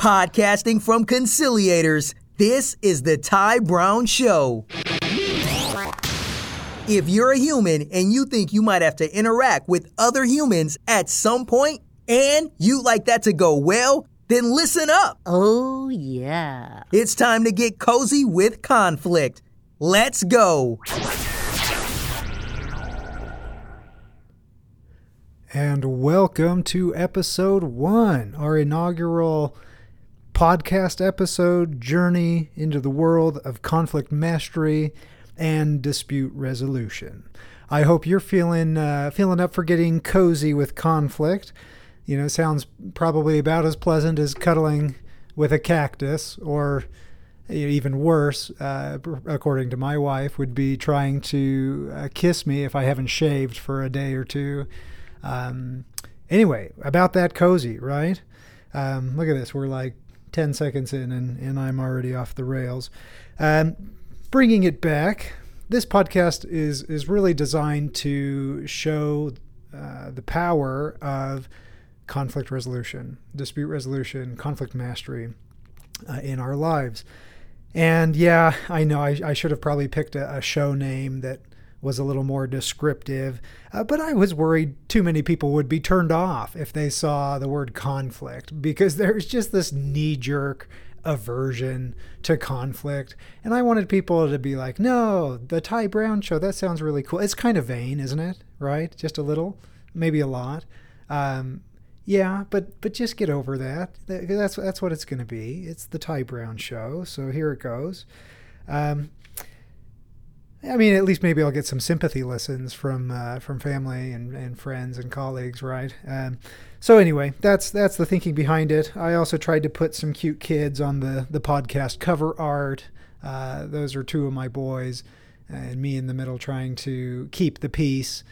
Podcasting from Conciliators, this is The Ty Brown Show. If you're a human and you think you might have to interact with other humans at some point, and you'd like that to go well, then listen up. Oh, yeah. It's time to get cozy with conflict. Let's go. And welcome to episode one, our inaugural podcast episode journey into the world of conflict mastery and dispute resolution. I hope you're feeling uh, feeling up for getting cozy with conflict. You know, sounds probably about as pleasant as cuddling with a cactus, or even worse, uh, according to my wife, would be trying to uh, kiss me if I haven't shaved for a day or two. Um, anyway, about that cozy, right? Um, look at this. We're like 10 seconds in, and, and I'm already off the rails. Um, bringing it back, this podcast is, is really designed to show uh, the power of conflict resolution, dispute resolution, conflict mastery uh, in our lives. And yeah, I know I, I should have probably picked a, a show name that was a little more descriptive. Uh, but I was worried too many people would be turned off if they saw the word conflict because there's just this knee jerk aversion to conflict. And I wanted people to be like, no, the Ty Brown show, that sounds really cool. It's kind of vain, isn't it? Right? Just a little, maybe a lot. Um, yeah, but but just get over that. That's that's what it's going to be. It's the Ty Brown show. So here it goes. Um, I mean, at least maybe I'll get some sympathy lessons from uh, from family and, and friends and colleagues, right? Um, so anyway, that's that's the thinking behind it. I also tried to put some cute kids on the the podcast cover art. Uh, those are two of my boys, and me in the middle trying to keep the peace.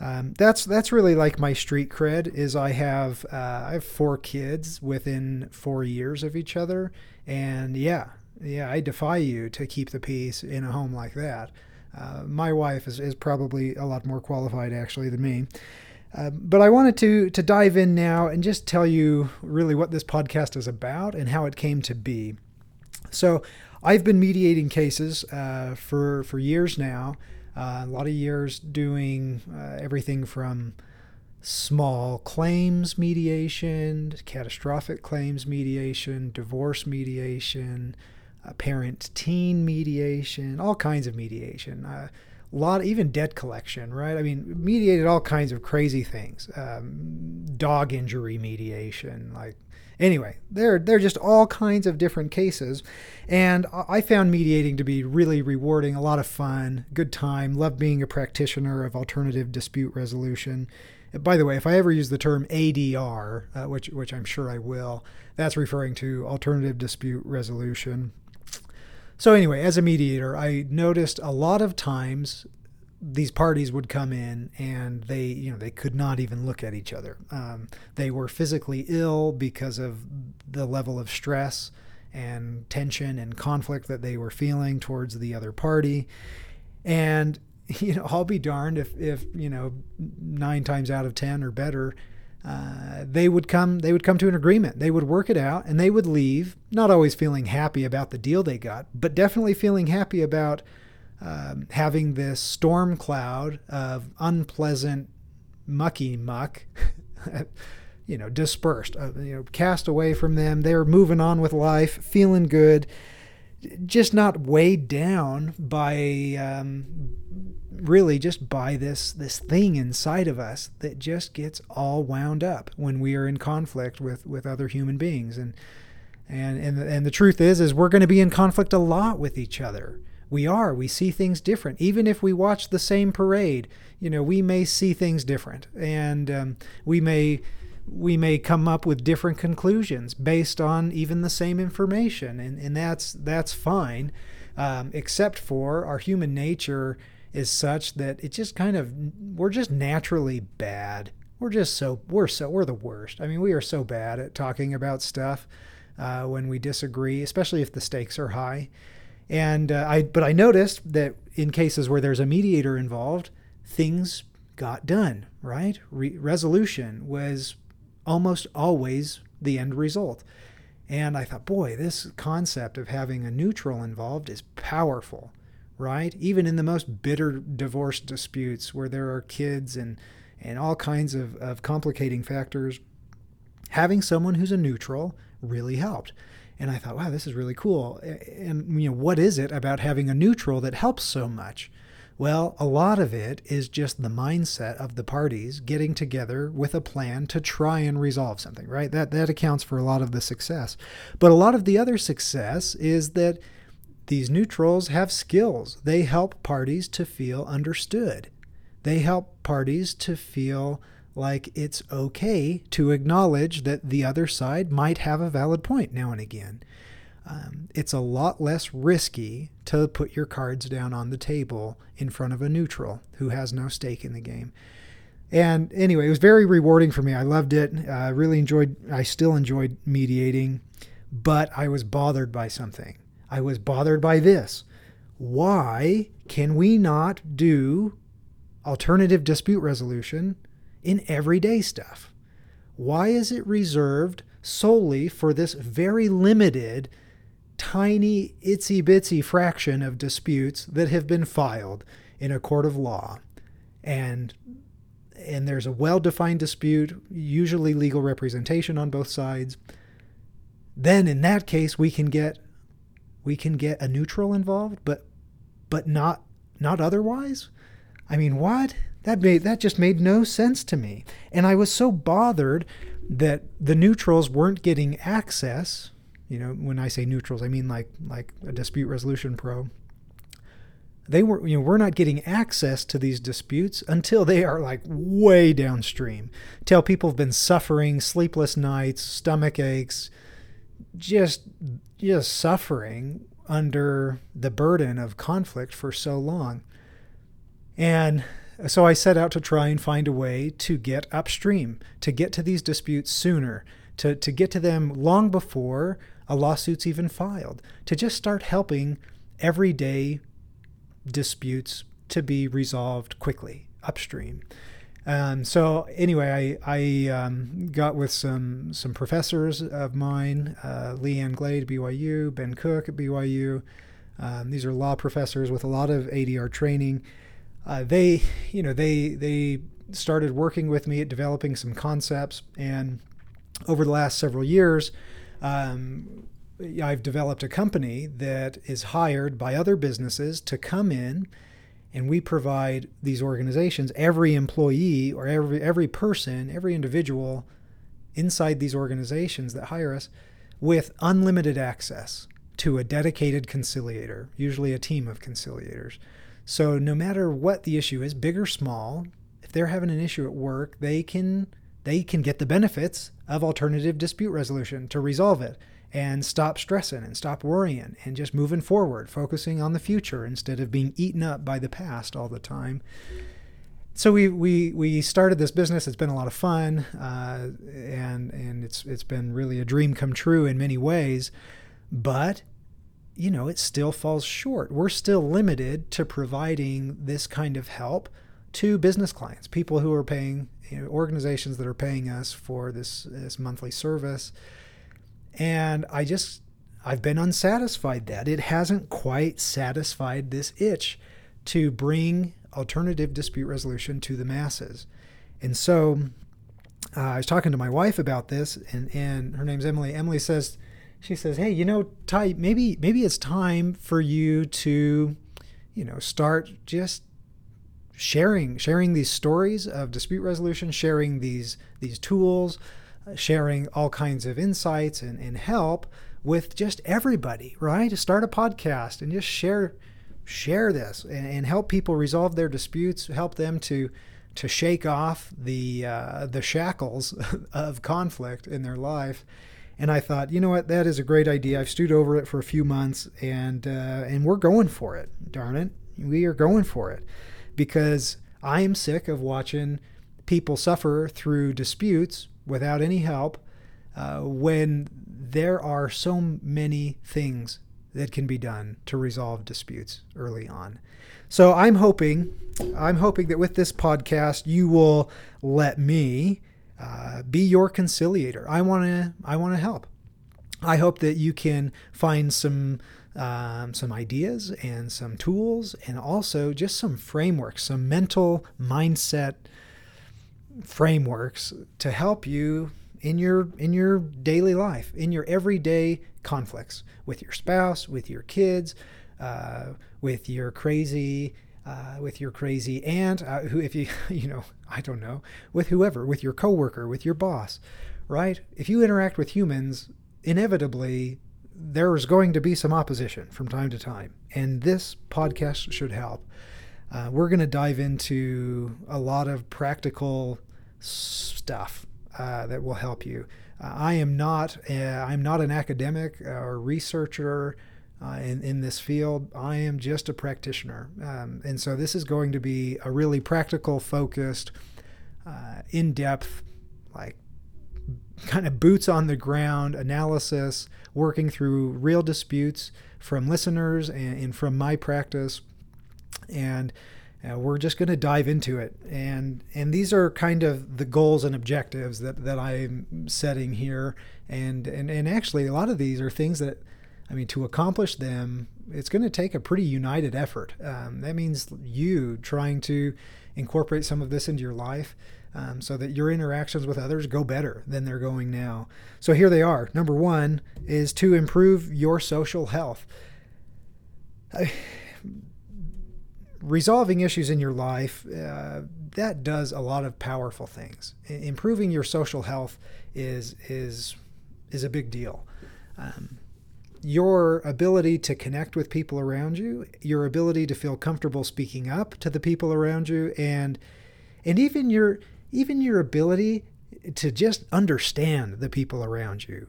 Um, that's that's really like my street cred. Is I have uh, I have four kids within four years of each other, and yeah, yeah, I defy you to keep the peace in a home like that. Uh, my wife is, is probably a lot more qualified actually than me. Uh, but I wanted to to dive in now and just tell you really what this podcast is about and how it came to be. So I've been mediating cases uh, for for years now, uh, a lot of years doing uh, everything from small claims mediation, catastrophic claims mediation, divorce mediation, uh, parent teen mediation, all kinds of mediation. Uh, a lot, even debt collection, right? I mean, mediated all kinds of crazy things. Um, dog injury mediation, like anyway, they're they're just all kinds of different cases, and I found mediating to be really rewarding, a lot of fun, good time. Love being a practitioner of alternative dispute resolution. By the way, if I ever use the term ADR, uh, which which I'm sure I will, that's referring to alternative dispute resolution. So anyway, as a mediator, I noticed a lot of times these parties would come in and they, you know, they could not even look at each other. Um, they were physically ill because of the level of stress and tension and conflict that they were feeling towards the other party. And you know, I'll be darned if, if you know, nine times out of ten or better, uh, they would come they would come to an agreement. They would work it out and they would leave not always feeling happy about the deal they got but definitely feeling happy about um, having this storm cloud of unpleasant mucky muck you know dispersed uh, you know cast away from them. They're moving on with life feeling good just not weighed down by um, really just by this this thing inside of us that just gets all wound up when we are in conflict with with other human beings. And and and and the truth is is we're going to be in conflict a lot with each other. We are. We see things different. Even if we watch the same parade you know we may see things different. And um, we may we may come up with different conclusions based on even the same information and and that's that's fine um, except for our human nature is such that it just kind of we're just naturally bad. We're just so we're so we're the worst. I mean, we are so bad at talking about stuff uh, when we disagree, especially if the stakes are high. And uh, I but I noticed that in cases where there's a mediator involved, things got done. Right, Re- resolution was almost always the end result. And I thought, boy, this concept of having a neutral involved is powerful, right? Even in the most bitter divorce disputes where there are kids and, and all kinds of, of complicating factors, having someone who's a neutral really helped. And I thought, wow, this is really cool. And you know, what is it about having a neutral that helps so much? Well, a lot of it is just the mindset of the parties getting together with a plan to try and resolve something, right? That that accounts for a lot of the success. But a lot of the other success is that these neutrals have skills. They help parties to feel understood. They help parties to feel like it's okay to acknowledge that the other side might have a valid point now and again. Um, it's a lot less risky to put your cards down on the table in front of a neutral who has no stake in the game. And anyway, it was very rewarding for me. I loved it. I uh, really enjoyed, I still enjoyed mediating, but I was bothered by something. I was bothered by this. Why can we not do alternative dispute resolution in everyday stuff? Why is it reserved solely for this very limited, tiny, itsy bitsy fraction of disputes that have been filed in a court of law? And and there's a well-defined dispute, usually legal representation on both sides. Then in that case we can get we can get a neutral involved, but but not not otherwise? I mean, what? That made that just made no sense to me. And I was so bothered that the neutrals weren't getting access. You know, when I say neutrals, I mean like like a dispute resolution pro. They were, you know, we're not getting access to these disputes until they are like way downstream. Till people have been suffering sleepless nights, stomach aches, just just suffering under the burden of conflict for so long. And so I set out to try and find a way to get upstream, to get to these disputes sooner, to, to get to them long before a lawsuit's even filed, to just start helping everyday disputes to be resolved quickly upstream. Um, so anyway, I, I um, got with some some professors of mine, uh, Leanne Glade, BYU, Ben Cook at BYU. Um, these are law professors with a lot of ADR training uh, they, you know, they they started working with me at developing some concepts, and over the last several years, um, I've developed a company that is hired by other businesses to come in, and we provide these organizations, every employee or every every person, every individual inside these organizations that hire us, with unlimited access to a dedicated conciliator, usually a team of conciliators. So no matter what the issue is, big or small, if they're having an issue at work, they can they can get the benefits of alternative dispute resolution to resolve it and stop stressing and stop worrying and just moving forward, focusing on the future instead of being eaten up by the past all the time. So we we we started this business. It's been a lot of fun, uh, and and it's it's been really a dream come true in many ways. But you know, it still falls short. We're still limited to providing this kind of help to business clients, people who are paying, you know, organizations that are paying us for this this monthly service. And I just I've been unsatisfied that it hasn't quite satisfied this itch to bring alternative dispute resolution to the masses. And so uh, I was talking to my wife about this, and, and her name's Emily. Emily says, she says, "Hey, you know, Ty, maybe maybe it's time for you to, you know, start just sharing sharing these stories of dispute resolution, sharing these these tools, uh, sharing all kinds of insights and, and help with just everybody, right? To start a podcast and just share share this and, and help people resolve their disputes, help them to to shake off the uh, the shackles of conflict in their life." And I thought, you know what, that is a great idea. I've stewed over it for a few months, and uh, and we're going for it. Darn it, we are going for it because I am sick of watching people suffer through disputes without any help uh, when there are so many things that can be done to resolve disputes early on. So I'm hoping, I'm hoping that with this podcast, you will let me uh, be your conciliator. I want to I want to help. I hope that you can find some um, some ideas and some tools, and also just some frameworks, some mental mindset frameworks to help you in your in your daily life, in your everyday conflicts with your spouse, with your kids, uh, with your crazy. Uh, with your crazy aunt, uh, who, if you, you know, I don't know, with whoever, with your coworker, with your boss, right? If you interact with humans, inevitably there's going to be some opposition from time to time, and this podcast should help. Uh, we're going to dive into a lot of practical stuff uh, that will help you. Uh, I am not a, I'm not an academic or researcher uh, in in this field. I am just a practitioner, um, and so this is going to be a really practical, focused, uh, in depth, like kind of boots on the ground analysis, working through real disputes from listeners and, and from my practice. And uh, we're just going to dive into it. And, and these are kind of the goals and objectives that, that I'm setting here. And, and, and actually, a lot of these are things that, I mean, to accomplish them, it's going to take a pretty united effort. Um, that means you trying to incorporate some of this into your life um, so that your interactions with others go better than they're going now. So here they are. Number one is to improve your social health. resolving issues in your life, uh, that does a lot of powerful things. improving your social health is is is a big deal. Um, your ability to connect with people around you, your ability to feel comfortable speaking up to the people around you, and and even your even your ability to just understand the people around you.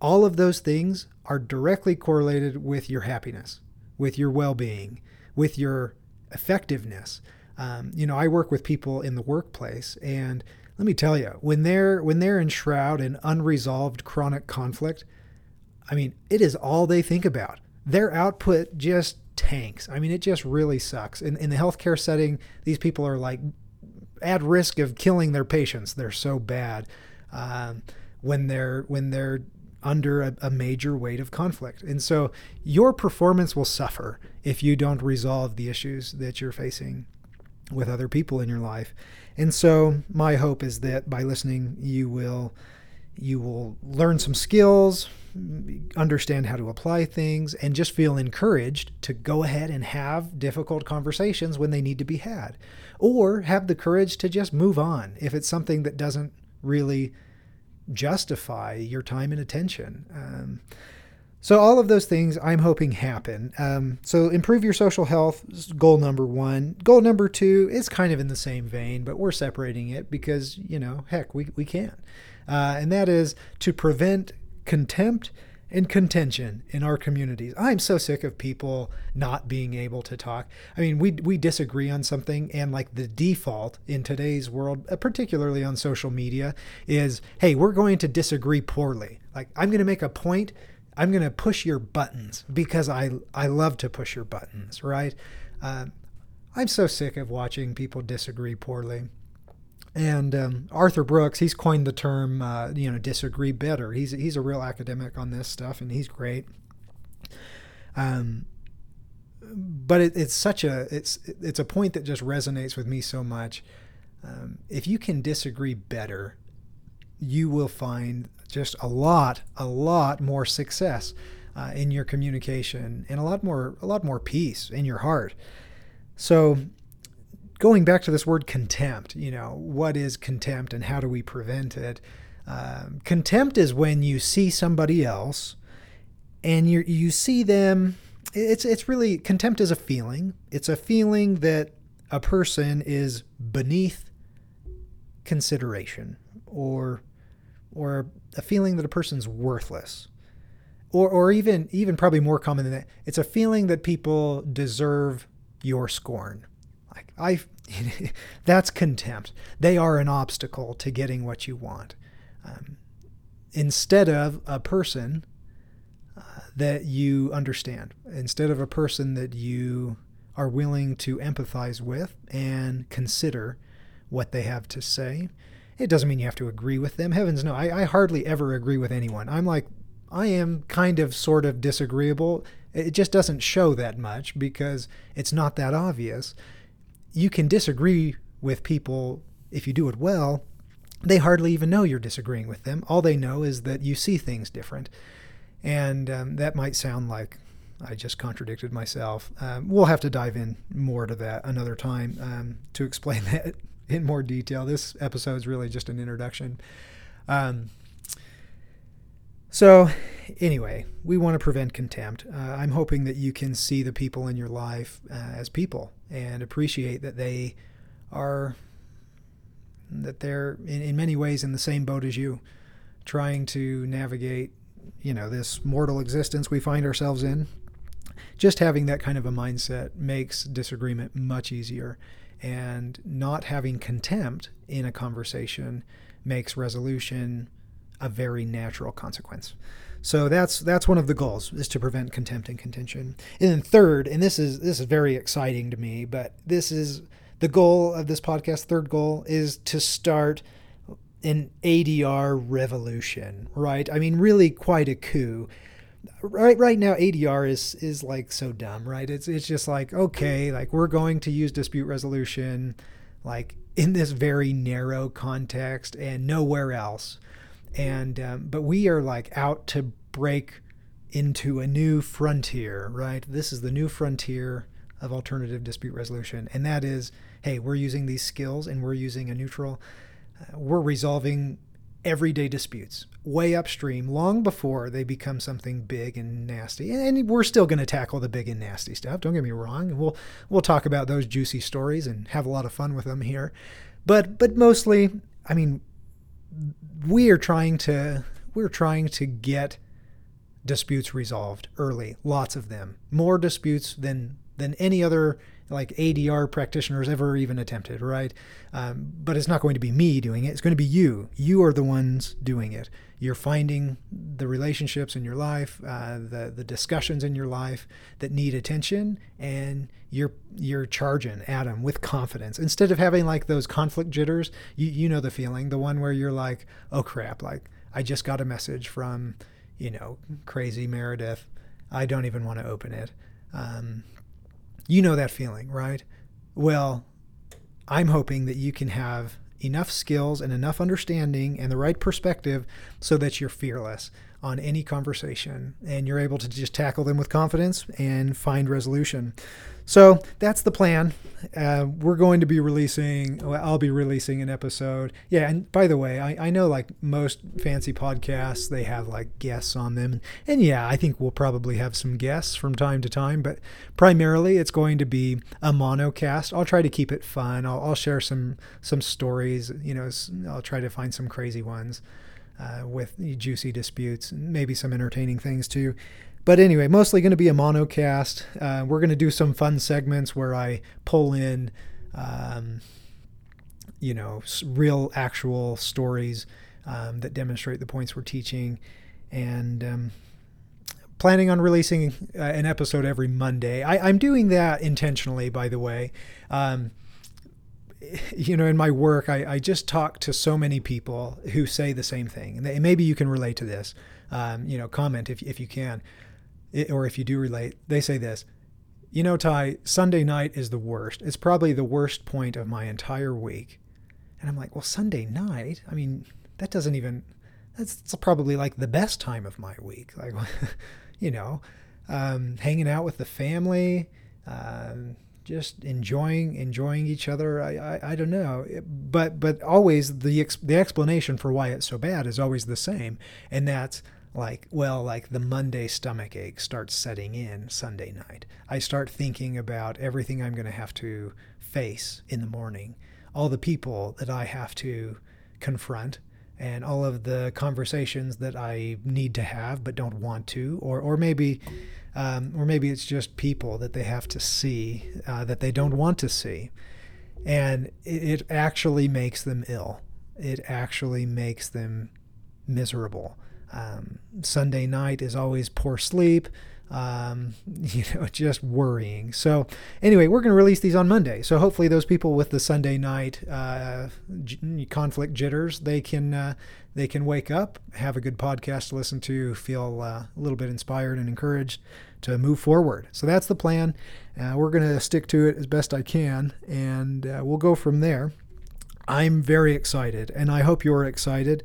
All of those things are directly correlated with your happiness, with your well being, with your effectiveness. Um, you know, I work with people in the workplace, and let me tell you, when they're when they're enshrouded in unresolved chronic conflict, I mean, it is all they think about. Their output just tanks. I mean, it just really sucks. In, in the healthcare setting, these people are like at risk of killing their patients. They're so bad um, when they're when they're under a, a, major weight of conflict. And so your performance will suffer if you don't resolve the issues that you're facing with other people in your life. And so my hope is that by listening you will you will learn some skills, understand how to apply things, and just feel encouraged to go ahead and have difficult conversations when they need to be had. Or have the courage to just move on if it's something that doesn't really justify your time and attention. Um, so, all of those things I'm hoping happen. Um, so, improve your social health goal number one. Goal number two is kind of in the same vein, but we're separating it because, you know, heck, we, we can. Uh, and that is to prevent contempt and contention in our communities. I'm so sick of people not being able to talk. I mean, we we disagree on something and like the default in today's world, uh, particularly on social media, is hey, we're going to disagree poorly. Like I'm going to make a point, I'm going to push your buttons because I I love to push your buttons, right? Uh, I'm so sick of watching people disagree poorly. And um, Arthur Brooks, he's coined the term, uh, you know, disagree better. He's he's a real academic on this stuff, and he's great. Um, but it, it's such a it's it's a point that just resonates with me so much. Um, if you can disagree better, you will find just a lot a lot more success uh, in your communication and a lot more a lot more peace in your heart. So going back to this word contempt, you know, what is contempt and how do we prevent it? Um, contempt is when you see somebody else and you you see them. It's it's really contempt is a feeling. It's a feeling that a person is beneath consideration, or or a feeling that a person's worthless, or or even even probably more common than that. It's a feeling that people deserve your scorn. I that's contempt. They are an obstacle to getting what you want. Um, instead of a person uh, that you understand, instead of a person that you are willing to empathize with and consider what they have to say. It doesn't mean you have to agree with them. Heavens no, I, I hardly ever agree with anyone. I'm like I am kind of sort of disagreeable. It just doesn't show that much because it's not that obvious. You can disagree with people if you do it well. They hardly even know you're disagreeing with them. All they know is that you see things different. And um, that might sound like I just contradicted myself. Um, we'll have to dive in more to that another time um, to explain that in more detail. This episode is really just an introduction. Um, so, anyway, we want to prevent contempt. Uh, I'm hoping that you can see the people in your life uh, as people and appreciate that they are that they're in, in many ways in the same boat as you, trying to navigate, you know, this mortal existence we find ourselves in. Just having that kind of a mindset makes disagreement much easier, and not having contempt in a conversation makes resolution a very natural consequence. So that's that's one of the goals is to prevent contempt and contention. And then third, and this is this is very exciting to me, but this is the goal of this podcast. Third goal is to start an ADR revolution, right? I mean, really quite a coup. Right, right now ADR is is like so dumb, right? It's it's just like okay, like we're going to use dispute resolution, like in this very narrow context and nowhere else and um, but we are like out to break into a new frontier right? This is the new frontier of alternative dispute resolution. And that is hey we're using these skills and we're using a neutral uh, we're resolving everyday disputes way upstream long before they become something big and nasty. And we're still going to tackle the big and nasty stuff don't get me wrong. We'll we'll talk about those juicy stories and have a lot of fun with them here. But but mostly i mean we are trying to we're trying to get disputes resolved early, lots of them, more disputes than than any other like ADR practitioners ever even attempted, right? Um, but it's not going to be me doing it. It's going to be you. You are the ones doing it. You're finding the relationships in your life, uh, the the discussions in your life that need attention, and you're you're charging at them with confidence instead of having like those conflict jitters. You you know the feeling, the one where you're like, oh crap, like I just got a message from, you know, crazy Meredith. I don't even want to open it. Um, you know that feeling, right? Well, I'm hoping that you can have enough skills and enough understanding and the right perspective so that you're fearless on any conversation and you're able to just tackle them with confidence and find resolution. So that's the plan. Uh, we're going to be releasing, well, I'll be releasing an episode. Yeah, and by the way, I, I know like most fancy podcasts, they have like guests on them. And yeah, I think we'll probably have some guests from time to time, but primarily it's going to be a monocast. I'll try to keep it fun. I'll, I'll share some some stories. You know, I'll try to find some crazy ones uh, with juicy disputes, maybe some entertaining things too. But anyway, mostly going to be a monocast. Uh, we're going to do some fun segments where I pull in, um, you know, real actual stories um, that demonstrate the points we're teaching, and um, planning on releasing uh, an episode every Monday. I, am doing that intentionally, by the way. Um, you know, in my work, I, I, just talk to so many people who say the same thing, and, they, maybe you can relate to this. Um, you know, comment if if you can or if you do relate, they say this. You know, Ty, Sunday night is the worst. It's probably the worst point of my entire week. And I'm like, well, Sunday night? I mean, that doesn't even, that's, probably like the best time of my week. Like, you know, um, hanging out with the family, um, just enjoying enjoying each other. I, I, I don't know, but but always the ex, the explanation for why it's so bad is always the same, and that's like well like the monday stomach ache starts setting in sunday night. I start thinking about everything i'm going to have to face in the morning all the people that i have to confront and all of the conversations that i need to have but don't want to or or maybe um, or maybe it's just people that they have to see uh, that they don't want to see. And it, it actually makes them ill. It actually makes them miserable um, Sunday night is always poor sleep. um, you know, just worrying. So, anyway, we're going to release these on Monday. So, hopefully, those people with the Sunday night uh, j- conflict jitters, they can uh, they can wake up, have a good podcast to listen to, feel uh, a little bit inspired and encouraged to move forward. So that's the plan. Uh, we're going to stick to it as best I can, and uh, we'll go from there. I'm very excited, and I hope you're excited.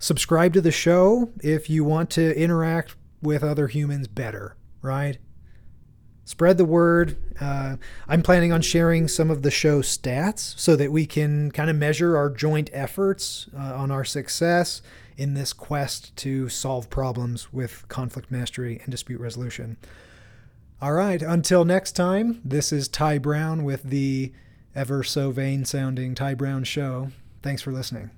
Subscribe to the show if you want to interact with other humans better, right? Spread the word. Uh, I'm planning on sharing some of the show stats so that we can kind of measure our joint efforts uh, on our success in this quest to solve problems with conflict mastery and dispute resolution. All right, until next time, this is Ty Brown with the ever so vain sounding Ty Brown Show. Thanks for listening.